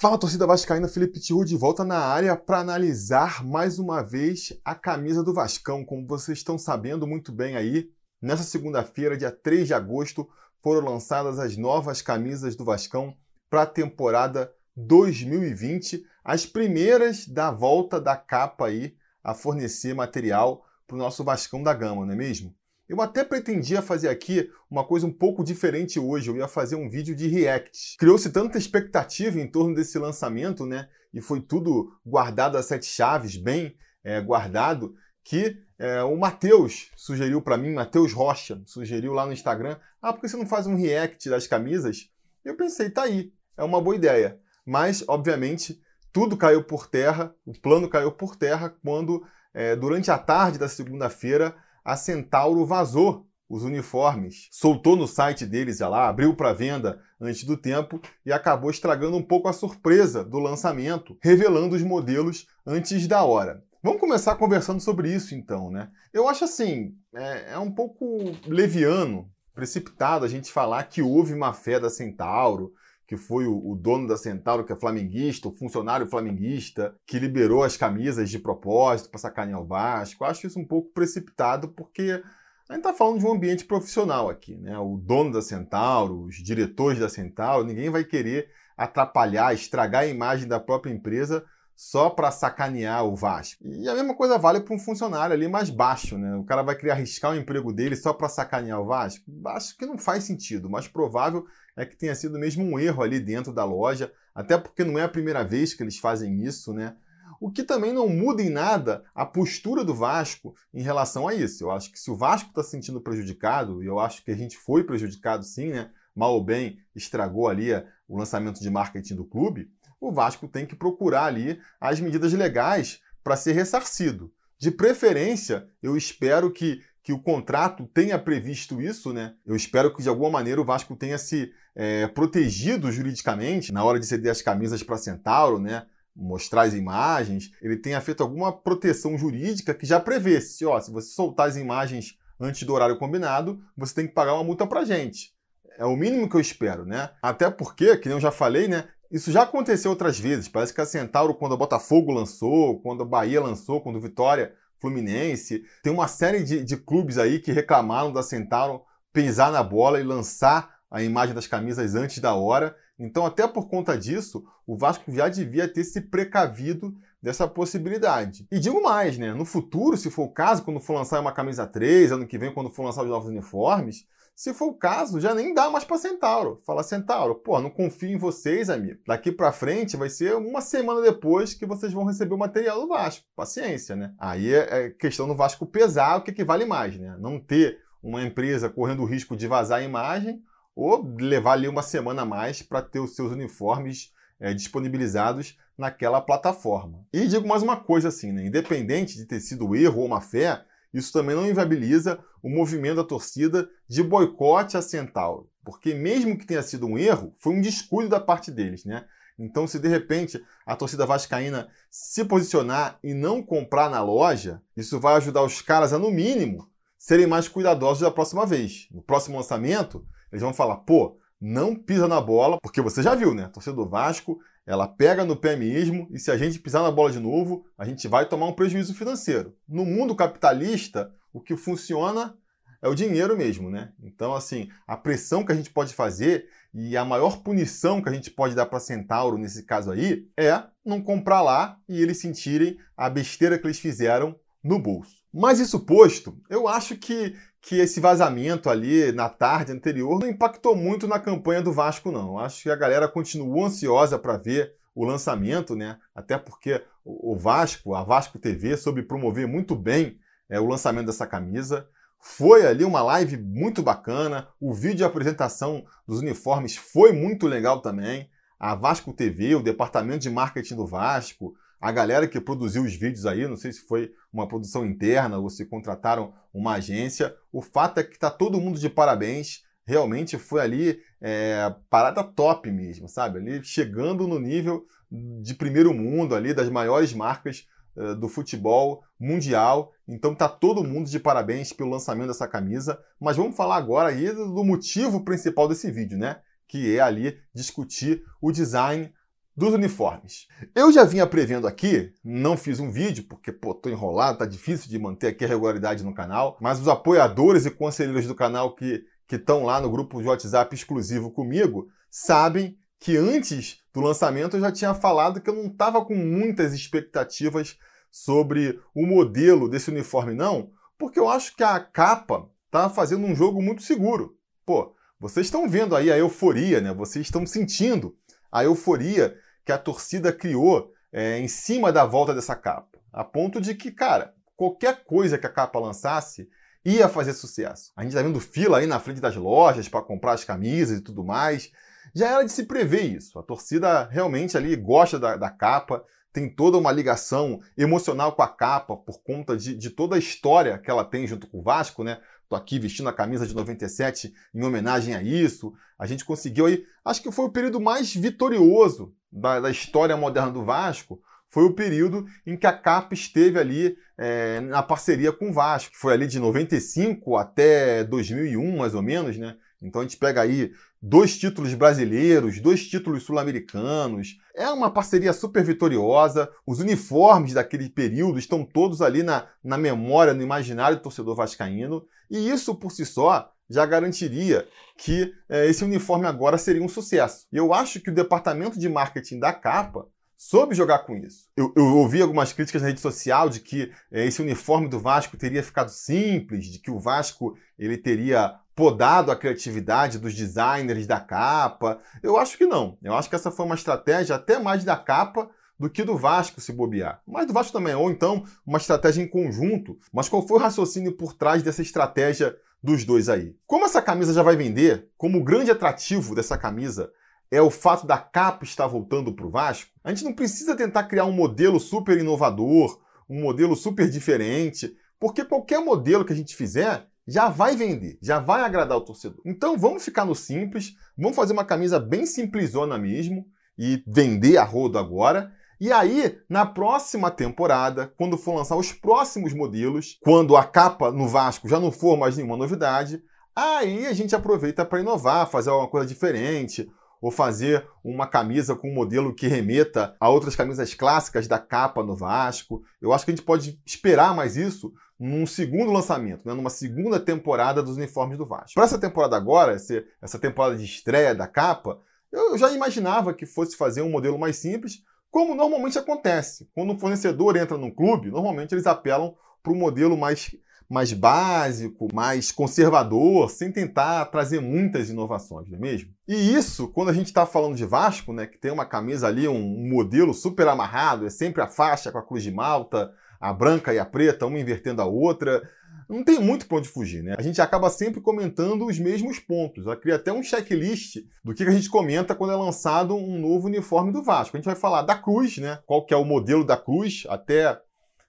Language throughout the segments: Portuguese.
Fala torcida vascaína, Felipe Tiru de volta na área para analisar mais uma vez a camisa do Vascão. Como vocês estão sabendo muito bem aí, nessa segunda-feira, dia 3 de agosto, foram lançadas as novas camisas do Vascão para a temporada 2020, as primeiras da volta da capa aí a fornecer material para o nosso Vascão da Gama, não é mesmo? Eu até pretendia fazer aqui uma coisa um pouco diferente hoje. Eu ia fazer um vídeo de react. Criou-se tanta expectativa em torno desse lançamento, né? E foi tudo guardado a sete chaves, bem é, guardado, que é, o Matheus sugeriu para mim, Matheus Rocha, sugeriu lá no Instagram: ah, por que você não faz um react das camisas? Eu pensei, tá aí, é uma boa ideia. Mas, obviamente, tudo caiu por terra, o plano caiu por terra quando, é, durante a tarde da segunda-feira, a Centauro vazou os uniformes, soltou no site deles, já lá, abriu para venda antes do tempo e acabou estragando um pouco a surpresa do lançamento, revelando os modelos antes da hora. Vamos começar conversando sobre isso então, né? Eu acho assim, é, é um pouco leviano, precipitado a gente falar que houve má fé da Centauro, que foi o, o, dono da Centauro, que é flamenguista, o funcionário flamenguista, que liberou as camisas de propósito para sacanear o Vasco. Acho isso um pouco precipitado, porque a gente está falando de um ambiente profissional aqui. Né? O dono da Centauro, os diretores da Centauro, ninguém vai querer atrapalhar, estragar a imagem da própria empresa só para sacanear o Vasco. E a mesma coisa vale para um funcionário ali mais baixo, né? O cara vai querer arriscar o emprego dele só para sacanear o Vasco? Acho que não faz sentido. O mais provável é que tenha sido mesmo um erro ali dentro da loja, até porque não é a primeira vez que eles fazem isso, né? O que também não muda em nada a postura do Vasco em relação a isso. Eu acho que se o Vasco está se sentindo prejudicado, e eu acho que a gente foi prejudicado sim, né? Mal ou bem estragou ali o lançamento de marketing do clube o Vasco tem que procurar ali as medidas legais para ser ressarcido. De preferência, eu espero que, que o contrato tenha previsto isso, né? Eu espero que de alguma maneira o Vasco tenha se é, protegido juridicamente na hora de ceder as camisas para Centauro, né? Mostrar as imagens, ele tenha feito alguma proteção jurídica que já prevesse, ó, se você soltar as imagens antes do horário combinado, você tem que pagar uma multa para gente. É o mínimo que eu espero, né? Até porque, que eu já falei, né? Isso já aconteceu outras vezes. Parece que a Centauro, quando a Botafogo lançou, quando a Bahia lançou, quando a Vitória Fluminense, tem uma série de, de clubes aí que reclamaram da Centauro pisar na bola e lançar a imagem das camisas antes da hora. Então, até por conta disso, o Vasco já devia ter se precavido dessa possibilidade. E digo mais, né? No futuro, se for o caso, quando for lançar uma camisa 3, ano que vem, quando for lançar os novos uniformes, se for o caso, já nem dá mais para Centauro. Fala, Centauro, pô, não confio em vocês, amigo. Daqui para frente vai ser uma semana depois que vocês vão receber o material do Vasco. Paciência, né? Aí é, é questão do Vasco pesar o que, que vale mais, né? Não ter uma empresa correndo o risco de vazar a imagem ou levar ali uma semana a mais para ter os seus uniformes é, disponibilizados naquela plataforma. E digo mais uma coisa assim, né? Independente de ter sido erro ou uma fé, isso também não inviabiliza o movimento da torcida de boicote a Centauro. Porque mesmo que tenha sido um erro, foi um descuido da parte deles, né? Então, se de repente a torcida vascaína se posicionar e não comprar na loja, isso vai ajudar os caras a, no mínimo, serem mais cuidadosos da próxima vez. No próximo lançamento, eles vão falar, pô, não pisa na bola, porque você já viu, né? Do Vasco ela pega no pé mesmo e se a gente pisar na bola de novo, a gente vai tomar um prejuízo financeiro. No mundo capitalista, o que funciona é o dinheiro mesmo, né? Então, assim, a pressão que a gente pode fazer e a maior punição que a gente pode dar para Centauro nesse caso aí é não comprar lá e eles sentirem a besteira que eles fizeram no bolso. Mas isso posto, eu acho que que esse vazamento ali na tarde anterior não impactou muito na campanha do Vasco, não. Acho que a galera continuou ansiosa para ver o lançamento, né? Até porque o Vasco, a Vasco TV, soube promover muito bem é, o lançamento dessa camisa. Foi ali uma live muito bacana. O vídeo de apresentação dos uniformes foi muito legal também. A Vasco TV, o departamento de marketing do Vasco, a galera que produziu os vídeos aí, não sei se foi uma produção interna ou se contrataram uma agência, o fato é que está todo mundo de parabéns. Realmente foi ali é, parada top mesmo, sabe? Ali chegando no nível de primeiro mundo, ali das maiores marcas é, do futebol mundial. Então tá todo mundo de parabéns pelo lançamento dessa camisa. Mas vamos falar agora aí do motivo principal desse vídeo, né? Que é ali discutir o design dos uniformes. Eu já vinha prevendo aqui, não fiz um vídeo, porque, pô, tô enrolado, tá difícil de manter aqui a regularidade no canal, mas os apoiadores e conselheiros do canal que estão lá no grupo de WhatsApp exclusivo comigo, sabem que antes do lançamento eu já tinha falado que eu não estava com muitas expectativas sobre o modelo desse uniforme, não, porque eu acho que a capa tá fazendo um jogo muito seguro. Pô, vocês estão vendo aí a euforia, né? Vocês estão sentindo a euforia que a torcida criou é, em cima da volta dessa capa. A ponto de que, cara, qualquer coisa que a capa lançasse ia fazer sucesso. A gente tá vendo fila aí na frente das lojas para comprar as camisas e tudo mais. Já era de se prever isso. A torcida realmente ali gosta da, da capa, tem toda uma ligação emocional com a capa por conta de, de toda a história que ela tem junto com o Vasco, né? Tô aqui vestindo a camisa de 97 em homenagem a isso. A gente conseguiu aí, acho que foi o período mais vitorioso da, da história moderna do Vasco, foi o período em que a capa esteve ali é, na parceria com o Vasco, foi ali de 95 até 2001, mais ou menos, né? Então a gente pega aí dois títulos brasileiros, dois títulos sul-americanos. É uma parceria super vitoriosa. Os uniformes daquele período estão todos ali na, na memória, no imaginário do torcedor vascaíno. E isso por si só já garantiria que é, esse uniforme agora seria um sucesso. E eu acho que o departamento de marketing da capa soube jogar com isso. Eu, eu, ouvi algumas críticas na rede social de que é, esse uniforme do Vasco teria ficado simples, de que o Vasco ele teria podado a criatividade dos designers da capa. Eu acho que não. Eu acho que essa foi uma estratégia até mais da capa do que do Vasco se bobear. Mas do Vasco também, ou então uma estratégia em conjunto. Mas qual foi o raciocínio por trás dessa estratégia dos dois aí? Como essa camisa já vai vender, como o grande atrativo dessa camisa é o fato da capa estar voltando para o Vasco, a gente não precisa tentar criar um modelo super inovador, um modelo super diferente, porque qualquer modelo que a gente fizer já vai vender, já vai agradar o torcedor. Então vamos ficar no simples, vamos fazer uma camisa bem simplesona mesmo e vender a rodo agora. E aí, na próxima temporada, quando for lançar os próximos modelos, quando a capa no Vasco já não for mais nenhuma novidade, aí a gente aproveita para inovar, fazer alguma coisa diferente, ou fazer uma camisa com um modelo que remeta a outras camisas clássicas da capa no Vasco. Eu acho que a gente pode esperar mais isso num segundo lançamento, né, numa segunda temporada dos uniformes do Vasco. Para essa temporada agora, essa temporada de estreia da capa, eu já imaginava que fosse fazer um modelo mais simples, como normalmente acontece. Quando um fornecedor entra num clube, normalmente eles apelam para um modelo mais mais básico, mais conservador, sem tentar trazer muitas inovações, não é mesmo? E isso, quando a gente está falando de Vasco, né, que tem uma camisa ali, um modelo super amarrado, é sempre a faixa com a cruz de malta, a branca e a preta, uma invertendo a outra. Não tem muito para onde fugir, né? A gente acaba sempre comentando os mesmos pontos. Eu cria até um checklist do que a gente comenta quando é lançado um novo uniforme do Vasco. A gente vai falar da cruz, né? Qual que é o modelo da cruz, até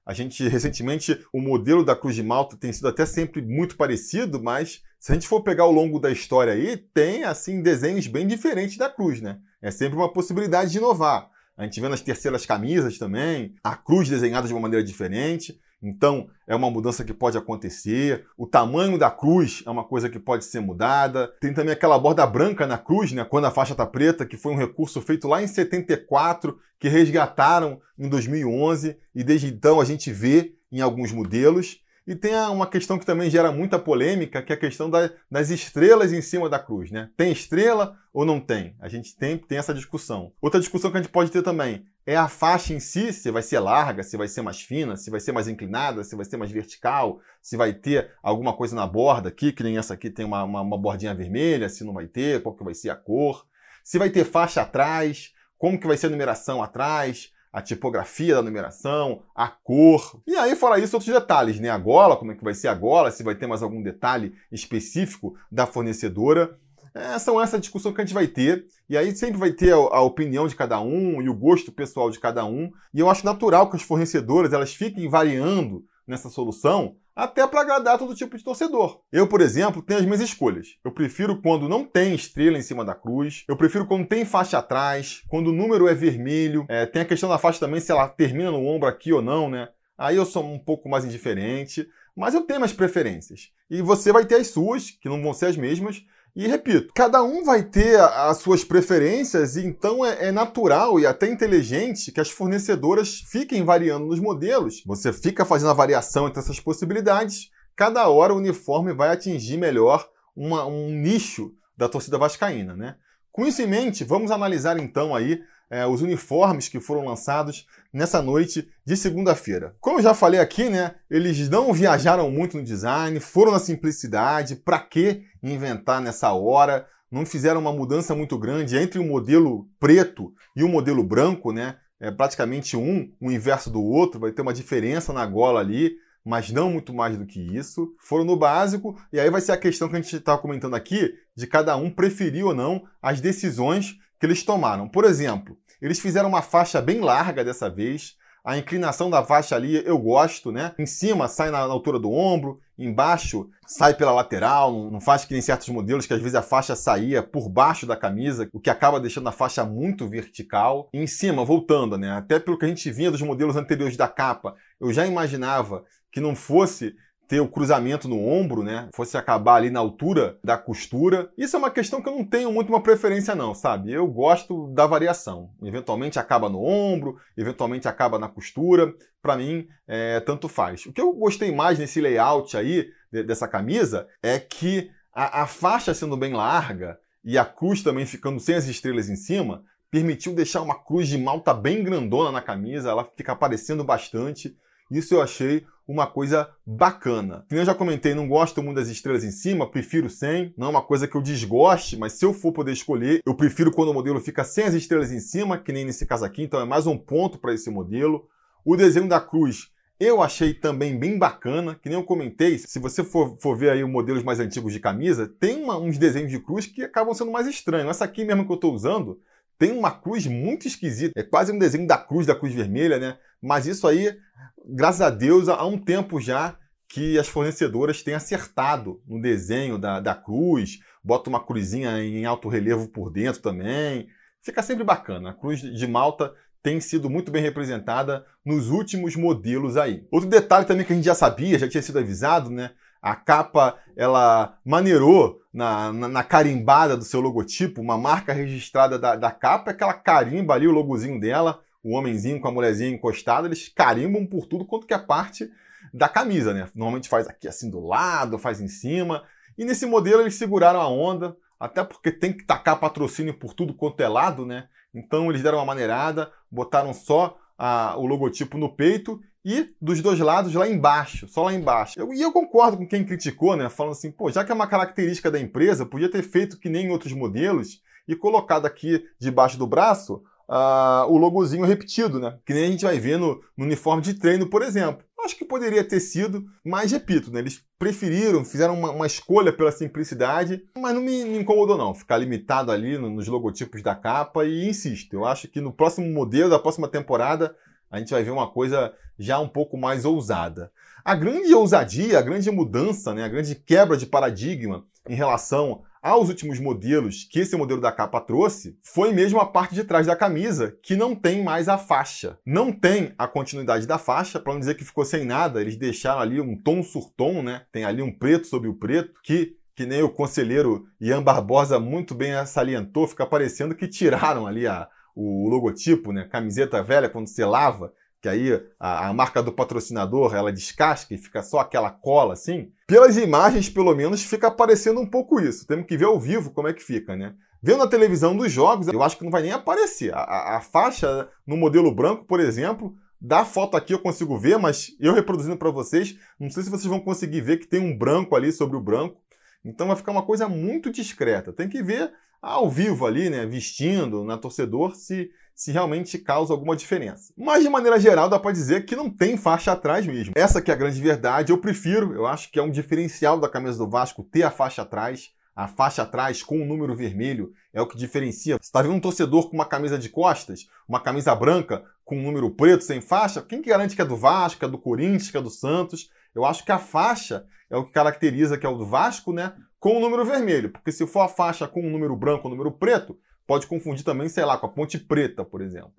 a gente, recentemente, o modelo da Cruz de Malta tem sido até sempre muito parecido, mas se a gente for pegar ao longo da história aí, tem, assim, desenhos bem diferentes da cruz, né? É sempre uma possibilidade de inovar. A gente vê nas terceiras camisas também, a cruz desenhada de uma maneira diferente. Então, é uma mudança que pode acontecer. O tamanho da cruz é uma coisa que pode ser mudada. Tem também aquela borda branca na cruz, né, quando a faixa está preta, que foi um recurso feito lá em 74, que resgataram em 2011 e desde então a gente vê em alguns modelos. E tem uma questão que também gera muita polêmica, que é a questão da, das estrelas em cima da cruz. Né? Tem estrela ou não tem? A gente tem, tem essa discussão. Outra discussão que a gente pode ter também é a faixa em si, se vai ser larga, se vai ser mais fina, se vai ser mais inclinada, se vai ser mais vertical, se vai ter alguma coisa na borda aqui, que nem essa aqui tem uma, uma, uma bordinha vermelha, se não vai ter, qual que vai ser a cor. Se vai ter faixa atrás, como que vai ser a numeração atrás, a tipografia da numeração, a cor. E aí, fora isso, outros detalhes, né? A gola, como é que vai ser a gola, se vai ter mais algum detalhe específico da fornecedora. É, são essa discussão que a gente vai ter. E aí sempre vai ter a, a, opinião de cada um e o gosto pessoal de cada um. E eu acho natural que as fornecedoras elas fiquem variando nessa solução até para agradar todo tipo de torcedor. Eu, por exemplo, tenho as minhas escolhas. Eu prefiro quando não tem estrela em cima da cruz, eu prefiro quando tem faixa atrás, quando o número é vermelho, é, tem a questão da faixa também se ela termina no ombro aqui ou não, né? Aí eu sou um pouco mais indiferente, mas eu tenho minhas preferências. E você vai ter as suas, que não vão ser as mesmas, E repito, cada um vai ter as suas preferências, e então é, é, natural e até inteligente que as fornecedoras fiquem variando nos modelos. Você fica fazendo a variação entre essas possibilidades, cada hora o uniforme vai atingir melhor uma, um nicho da torcida vascaína. Né? Com isso em mente, vamos analisar então aí é, os uniformes que foram lançados nessa noite de segunda-feira. Como eu já falei aqui, né, eles não viajaram muito no design, foram na simplicidade. Para que inventar nessa hora? Não fizeram uma mudança muito grande entre o modelo preto e o modelo branco, né? É praticamente um, o inverso do outro, vai ter uma diferença na gola ali, mas não muito mais do que isso. Foram no básico, e aí vai ser a questão que a gente está comentando aqui, de cada um preferir ou não as decisões que eles tomaram. Por exemplo, eles fizeram uma faixa bem larga dessa vez. A inclinação da faixa ali eu gosto, né? Em cima sai na altura do ombro, embaixo sai pela lateral, não faz que nem certos modelos que às vezes a faixa saía por baixo da camisa, o que acaba deixando a faixa muito vertical. E em cima, voltando, né? Até pelo que a gente vinha dos modelos anteriores da capa, eu já imaginava que não fosse ter o cruzamento no ombro, né? Fosse acabar ali na altura da costura. Isso é uma questão que eu não tenho muito uma preferência não, sabe? Eu gosto da variação. Eventualmente acaba no ombro, eventualmente acaba na costura. Para mim, é, tanto faz. O que eu gostei mais nesse layout aí dessa camisa é que a, a faixa sendo bem larga e a cruz também ficando sem as estrelas em cima, permitiu deixar uma cruz de malta bem grandona na camisa, ela fica aparecendo bastante. Isso eu achei uma coisa bacana. Como eu já comentei, não gosto muito das estrelas em cima, prefiro sem. Não é uma coisa que eu desgoste, mas se eu for poder escolher, eu prefiro quando o modelo fica sem as estrelas em cima, que nem nesse caso aqui, então é mais um ponto para esse modelo. O desenho da cruz eu achei também bem bacana, que nem eu comentei, se você for, for ver aí os modelos mais antigos de camisa, tem uma, uns desenhos de cruz que acabam sendo mais estranhos. Essa aqui mesmo que eu estou usando, tem uma cruz muito esquisita. É quase um desenho da cruz, da cruz vermelha, né? Mas isso aí, graças a Deus, há um tempo já que as fornecedoras têm acertado no desenho da, da cruz, bota uma cruzinha em alto relevo por dentro também. Fica sempre bacana. A cruz de Malta tem sido muito bem representada nos últimos modelos aí. Outro detalhe também que a gente já sabia, já tinha sido avisado, né? A capa, ela maneirou na, na, na, carimbada do seu logotipo, uma marca registrada da, da capa, aquela carimba ali, o logozinho dela, o homenzinho com a mulherzinha encostada, eles carimbam por tudo quanto que é parte da camisa, né? Normalmente faz aqui assim do lado, faz em cima. E nesse modelo eles seguraram a onda, até porque tem que tacar patrocínio por tudo quanto é lado, né? Então eles deram uma maneirada, botaram só a, o logotipo no peito e dos dois lados lá embaixo, só lá embaixo. Eu, e eu concordo com quem criticou, né? Falando assim, pô, já que é uma característica da empresa, podia ter feito que nem em outros modelos e colocado aqui debaixo do braço uh, o logozinho repetido, né? Que nem a gente vai ver no, no uniforme de treino, por exemplo. Acho que poderia ter sido, mas repito, né, eles preferiram, fizeram uma, uma, escolha pela simplicidade, mas não me, me incomodou não, ficar limitado ali no, nos logotipos da capa e insisto, eu acho que no próximo modelo, da próxima temporada, a gente vai ver uma coisa já um pouco mais ousada. A grande ousadia, a grande mudança, né, a grande quebra de paradigma em relação aos últimos modelos que esse modelo da capa trouxe, foi mesmo a parte de trás da camisa, que não tem mais a faixa. Não tem a continuidade da faixa, para não dizer que ficou sem nada, eles deixaram ali um tom sur tom, né? Tem ali um preto sobre o preto, que que nem o conselheiro Ian Barbosa muito bem salientou, fica parecendo que tiraram ali a, o logotipo, né? Camiseta velha, quando você lava, que aí a, a, marca do patrocinador ela descasca e fica só aquela cola assim. Pelas imagens, pelo menos, fica aparecendo um pouco isso. Temos que ver ao vivo como é que fica, né? Vendo na televisão dos jogos, eu acho que não vai nem aparecer. A, a, a faixa no modelo branco, por exemplo, da foto aqui eu consigo ver, mas eu reproduzindo para vocês, não sei se vocês vão conseguir ver que tem um branco ali sobre o branco. Então vai ficar uma coisa muito discreta. Tem que ver ao vivo ali, né, vestindo na torcedor, se, se realmente causa alguma diferença. Mas de maneira geral dá para dizer que não tem faixa atrás mesmo. Essa que é a grande verdade, eu prefiro, eu acho que é um diferencial da camisa do Vasco ter a faixa atrás. A faixa atrás com o número vermelho é o que diferencia. Você está vendo um torcedor com uma camisa de costas, uma camisa branca com um número preto sem faixa? Quem que garante que é do Vasco, que é do Corinthians, que é do Santos? Eu acho que a faixa é o que caracteriza que é o do Vasco, né? Com o número vermelho. Porque se for a faixa com um número branco ou número preto, pode confundir também, sei lá, com a ponte preta, por exemplo.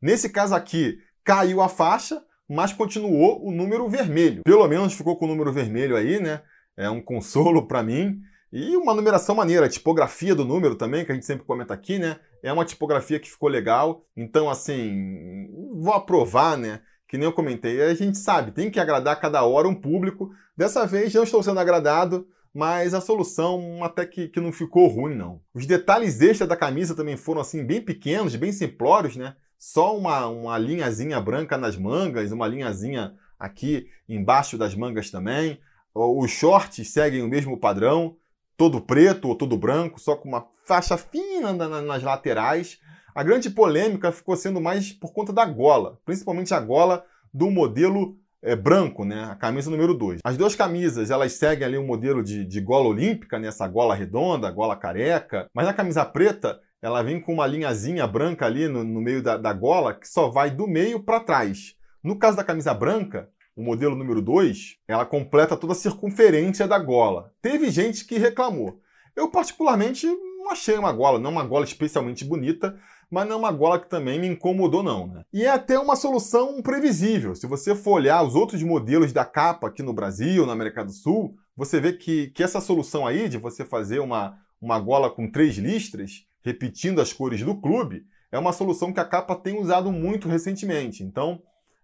Nesse caso aqui, caiu a faixa, mas continuou o número vermelho. Pelo menos ficou com o número vermelho aí, né? É um consolo para mim. E uma numeração maneira, a tipografia do número também, que a gente sempre comenta aqui, né? É uma tipografia que ficou legal. Então, assim, vou aprovar, né? Que nem eu comentei, a gente sabe, tem que agradar cada hora um público. Dessa vez não estou sendo agradado, mas a solução até que, que não ficou ruim, não. Os detalhes extras da camisa também foram assim bem pequenos, bem simplórios, né? Só uma, uma linhazinha branca nas mangas, uma linhazinha aqui embaixo das mangas também. Os shorts seguem o mesmo padrão, todo preto ou todo branco, só com uma faixa fina nas laterais. A grande polêmica ficou sendo mais por conta da gola, principalmente a gola do modelo é, branco, né? A camisa número 2. As duas camisas, elas seguem ali o um modelo de, de gola olímpica, né? Essa gola redonda, gola careca. Mas a camisa preta, ela vem com uma linhazinha branca ali no, no meio da, da gola, que só vai do meio para trás. No caso da camisa branca, o modelo número 2, ela completa toda a circunferência da gola. Teve gente que reclamou. Eu, particularmente, não achei uma gola, não uma gola especialmente bonita, mas não é uma gola que também me incomodou, não. Né? E é até uma solução previsível. Se você for olhar os outros modelos da capa aqui no Brasil, na América do Sul, você vê que, que essa solução aí de você fazer uma, uma gola com três listras, repetindo as cores do clube, é uma solução que a capa tem usado muito recentemente. Então,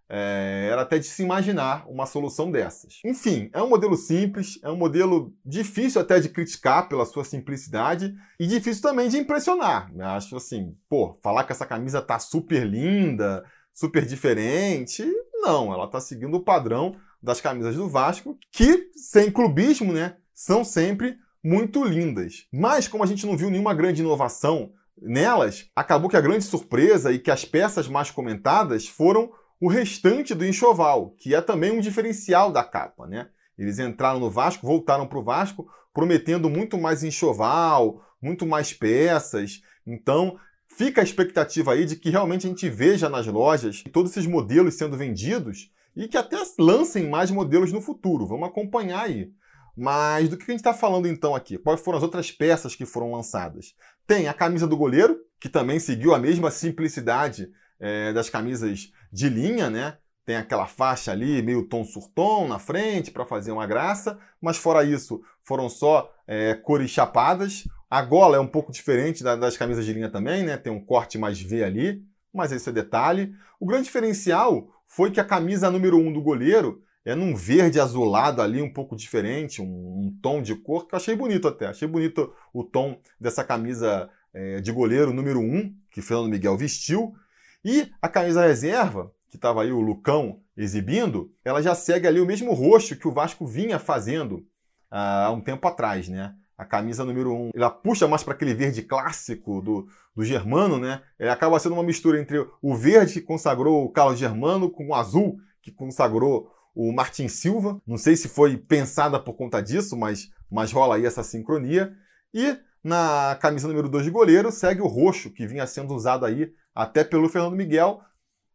é, era até de se imaginar uma solução dessas. Enfim, é um modelo simples, é um modelo difícil até de criticar pela sua simplicidade e difícil também de impressionar. Eu acho assim, pô, falar que essa camisa tá super linda, super diferente, não, ela tá seguindo o padrão das camisas do Vasco, que, sem clubismo, né, são sempre muito lindas. Mas como a gente não viu nenhuma grande inovação nelas, acabou que a grande surpresa e que as peças mais comentadas foram o restante do enxoval, que é também um diferencial da capa, né? Eles entraram no Vasco, voltaram para o Vasco, prometendo muito mais enxoval, muito mais peças. Então, fica a expectativa aí de que realmente a gente veja nas lojas todos esses modelos sendo vendidos e que até lancem mais modelos no futuro. Vamos acompanhar aí. Mas do que a gente está falando então aqui? Quais foram as outras peças que foram lançadas? Tem a camisa do goleiro, que também seguiu a mesma simplicidade é, das camisas de linha, né? Tem aquela faixa ali, meio tom sur tom na frente para fazer uma graça, mas fora isso, foram só é, cores chapadas. A gola é um pouco diferente das camisas de linha também, né? Tem um corte mais V ali, mas esse é detalhe. O grande diferencial foi que a camisa número 1 um do goleiro é num verde azulado ali, um pouco diferente, um, um, tom de cor que eu achei bonito até. Achei bonito o tom dessa camisa é, de goleiro número 1, um, que Fernando Miguel vestiu. E a camisa reserva, que estava aí o Lucão exibindo, ela já segue ali o mesmo roxo que o Vasco vinha fazendo ah, há um tempo atrás, né? A camisa número 1, um, ela puxa mais para aquele verde clássico do, do Germano, né? Ela acaba sendo uma mistura entre o verde que consagrou o Carlos Germano com o azul que consagrou o Martin Silva. Não sei se foi pensada por conta disso, mas, mas rola aí essa sincronia. E na camisa número 2 de goleiro segue o roxo, que vinha sendo usado aí até pelo Fernando Miguel.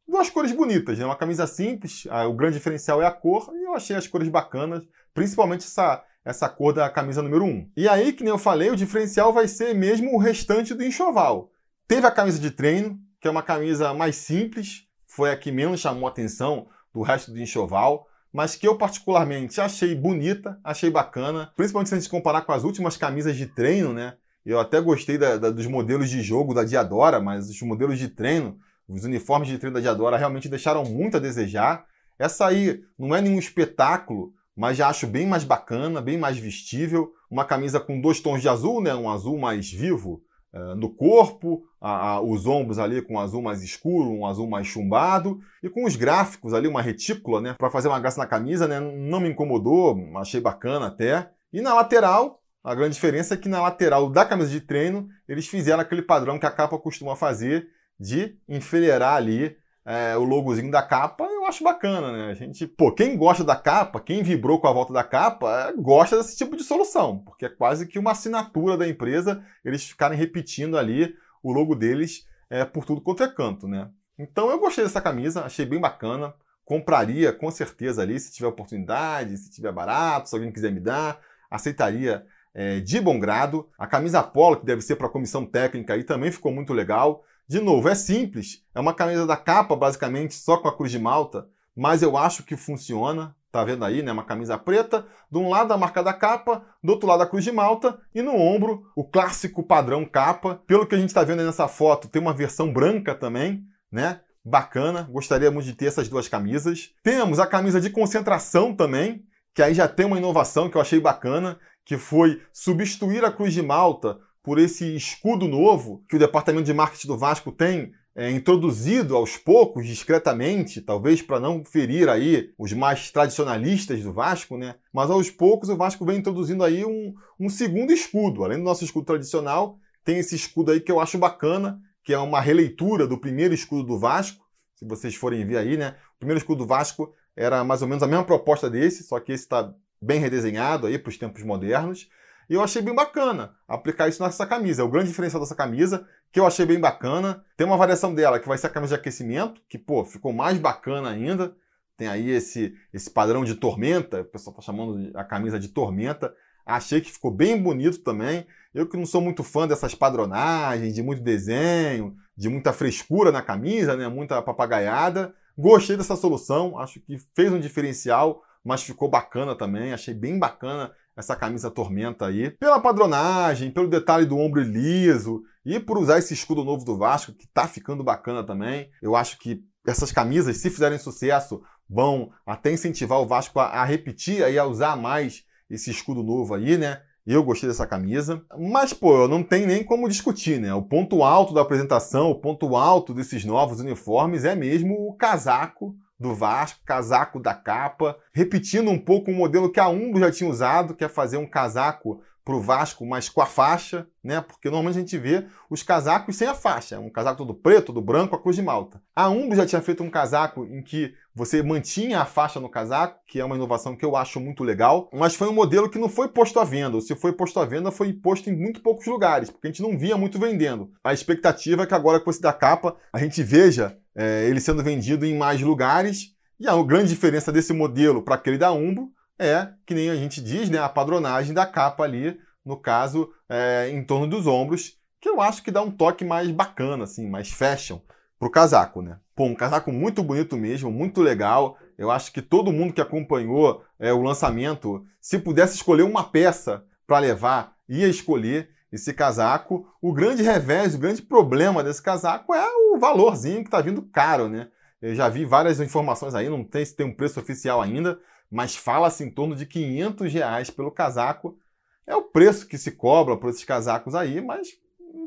Duas cores bonitas, né? Uma camisa simples, o grande diferencial é a cor, e eu achei as cores bacanas, principalmente essa, essa cor da camisa número 1. E aí, que nem eu falei, o diferencial vai ser mesmo o restante do enxoval. Teve a camisa de treino, que é uma camisa mais simples, foi a que menos chamou a atenção do resto do enxoval, mas que eu particularmente achei bonita, achei bacana, principalmente se a gente comparar com as últimas camisas de treino, né? Eu até gostei da, da, dos modelos de jogo da Diadora, mas os modelos de treino, os uniformes de treino da Diadora realmente deixaram muito a desejar. Essa aí não é nenhum espetáculo, mas já acho bem mais bacana, bem mais vestível. Uma camisa com dois tons de azul, né? um azul mais vivo uh, no corpo, a, a, os ombros ali com um azul mais escuro, um azul mais chumbado, e com os gráficos ali, uma retícula, né? para fazer uma graça na camisa, né? não me incomodou, achei bacana até. E na lateral, a grande diferença é que na lateral da camisa de treino, eles fizeram aquele padrão que a capa costuma fazer de enfileirar ali é, o logozinho da capa. Eu acho bacana, né? A gente, pô, quem gosta da capa, quem vibrou com a volta da capa, é, gosta desse tipo de solução, porque é quase que uma assinatura da empresa eles ficarem repetindo ali o logo deles é, por tudo quanto é canto, né? Então eu gostei dessa camisa, achei bem bacana. Compraria com certeza ali, se tiver oportunidade, se tiver barato, se alguém quiser me dar, aceitaria é, de bom grado. A camisa polo, que deve ser para a comissão técnica, aí também ficou muito legal. De novo, é simples, é uma camisa da capa, basicamente, só com a cruz de malta, mas eu acho que funciona, Tá vendo aí, né? Uma camisa preta, de um lado a marca da capa, do outro lado a cruz de malta e no ombro o clássico padrão capa. Pelo que a gente está vendo aí nessa foto, tem uma versão branca também, né? Bacana, gostaríamos de ter essas duas camisas. Temos a camisa de concentração também, que aí já tem uma inovação que eu achei bacana, que foi substituir a cruz de malta por esse escudo novo que o departamento de marketing do Vasco tem é, introduzido aos poucos, discretamente, talvez para não ferir aí os mais tradicionalistas do Vasco, né? Mas aos poucos o Vasco vem introduzindo aí um, um segundo escudo. Além do nosso escudo tradicional, tem esse escudo aí que eu acho bacana, que é uma releitura do primeiro escudo do Vasco. Se vocês forem ver aí, né? O primeiro escudo do Vasco era mais ou menos a mesma proposta desse, só que esse está bem redesenhado aí para os tempos modernos. E eu achei bem bacana aplicar isso nessa camisa. É o grande diferencial dessa camisa, que eu achei bem bacana. Tem uma variação dela, que vai ser a camisa de aquecimento, que, pô, ficou mais bacana ainda. Tem aí esse, esse padrão de tormenta, o pessoal tá chamando a camisa de tormenta. Achei que ficou bem bonito também. Eu que não sou muito fã dessas padronagens, de muito desenho, de muita frescura na camisa, né? Muita papagaiada. Gostei dessa solução, acho que fez um diferencial, mas ficou bacana também. Achei bem bacana essa camisa tormenta aí, pela padronagem, pelo detalhe do ombro liso e por usar esse escudo novo do Vasco, que tá ficando bacana também. Eu acho que essas camisas, se fizerem sucesso, vão até incentivar o Vasco a, a repetir e a usar mais esse escudo novo aí, né? Eu gostei dessa camisa. Mas, pô, não tem nem como discutir, né? O ponto alto da apresentação, o ponto alto desses novos uniformes é mesmo o casaco do Vasco, casaco da capa, repetindo um pouco o modelo que a Umbro já tinha usado, que é fazer um casaco para o Vasco, mas com a faixa, né? Porque normalmente a gente vê os casacos sem a faixa, um casaco todo preto, todo branco, a cruz de malta. A Umbro já tinha feito um casaco em que você mantinha a faixa no casaco, que é uma inovação que eu acho muito legal, mas foi um modelo que não foi posto à venda. Ou se foi posto à venda, foi posto em muito poucos lugares, porque a gente não via muito vendendo. A expectativa é que agora com esse da capa, a gente veja é, ele sendo vendido em mais lugares. E a grande diferença desse modelo para aquele da Umbro é, que nem a gente diz, né, a padronagem da capa ali, no caso, é, em torno dos ombros, que eu acho que dá um toque mais bacana, assim, mais fashion pro casaco, né? Pô, um casaco muito bonito mesmo, muito legal. Eu acho que todo mundo que acompanhou é, o lançamento, se pudesse escolher uma peça para levar, ia escolher esse casaco. O grande revés, o grande problema desse casaco é o valorzinho que está vindo caro, né? Eu já vi várias informações aí, não sei se tem um preço oficial ainda, mas fala-se em torno de 500 reais pelo casaco. É o preço que se cobra por esses casacos aí, mas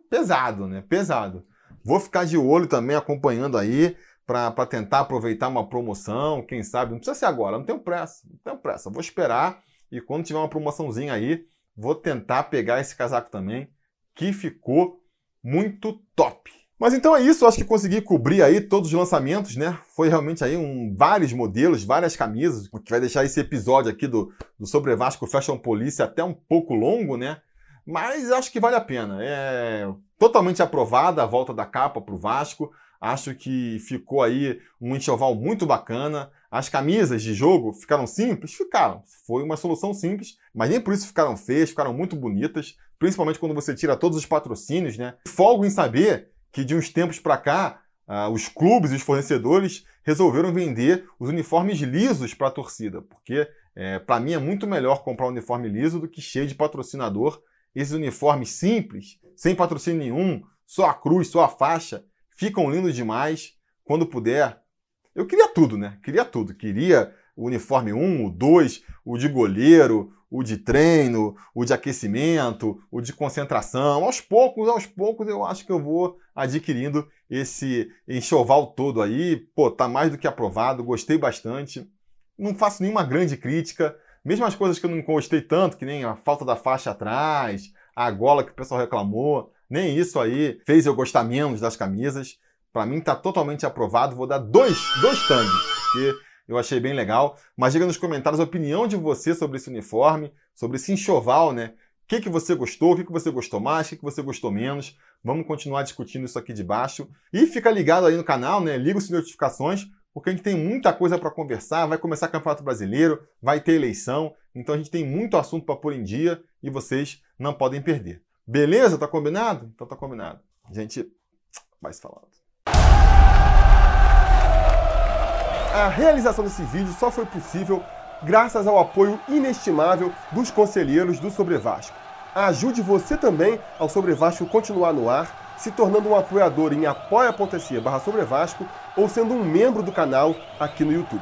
pesado, né? Pesado. Vou ficar de olho também acompanhando aí para tentar aproveitar uma promoção, quem sabe. Não precisa ser agora, não tenho pressa, não tenho pressa. Vou esperar e quando tiver uma promoçãozinha aí, vou tentar pegar esse casaco também, que ficou muito top. Mas então é isso, acho que consegui cobrir aí todos os lançamentos, né? Foi realmente aí um, vários modelos, várias camisas, o que vai deixar esse episódio aqui do, do Sobre Vasco Fashion Police até um pouco longo, né? Mas acho que vale a pena. É totalmente aprovada a volta da capa para o Vasco. Acho que ficou aí um enxoval muito bacana. As camisas de jogo ficaram simples? Ficaram. Foi uma solução simples, mas nem por isso ficaram feias, ficaram muito bonitas, principalmente quando você tira todos os patrocínios, né? Folgo em saber que de uns tempos para cá, uh, os clubes e os fornecedores resolveram vender os uniformes lisos para a torcida, porque é, para mim é muito melhor comprar um uniforme liso do que cheio de patrocinador. Esses uniformes simples, sem patrocínio nenhum, só a cruz, só a faixa, ficam lindos demais. Quando puder, eu queria tudo, né? Queria tudo. Queria o uniforme 1, o 2, o de goleiro, o de treino, o de aquecimento, o de concentração. Aos poucos, aos poucos, eu acho que eu vou adquirindo esse enxoval todo aí. Pô, tá mais do que aprovado, gostei bastante. Não faço nenhuma grande crítica. Mesmo as coisas que eu não gostei tanto, que nem a falta da faixa atrás, a gola que o pessoal reclamou, nem isso aí fez eu gostar menos das camisas. Para mim tá totalmente aprovado. Vou dar dois, dois tangues, porque eu achei bem legal. Mas diga nos comentários a opinião de você sobre esse uniforme, sobre esse enxoval, né? O que, que você gostou, o que, que você gostou mais, o que, que você gostou menos. Vamos continuar discutindo isso aqui de baixo. E fica ligado aí no canal, né? Liga as notificações, porque a gente tem muita coisa para conversar. Vai começar Campeonato Brasileiro, vai ter eleição, então a gente tem muito assunto para pôr em dia e vocês não podem perder. Beleza? Tá combinado? Então tá combinado. A gente vai se falando. A realização desse vídeo só foi possível graças ao apoio inestimável dos conselheiros do Sobre Vasco. Ajude você também ao Sobre Vasco continuar no ar, se tornando um apoiador em apoia.se barra ou sendo um membro do canal aqui no YouTube.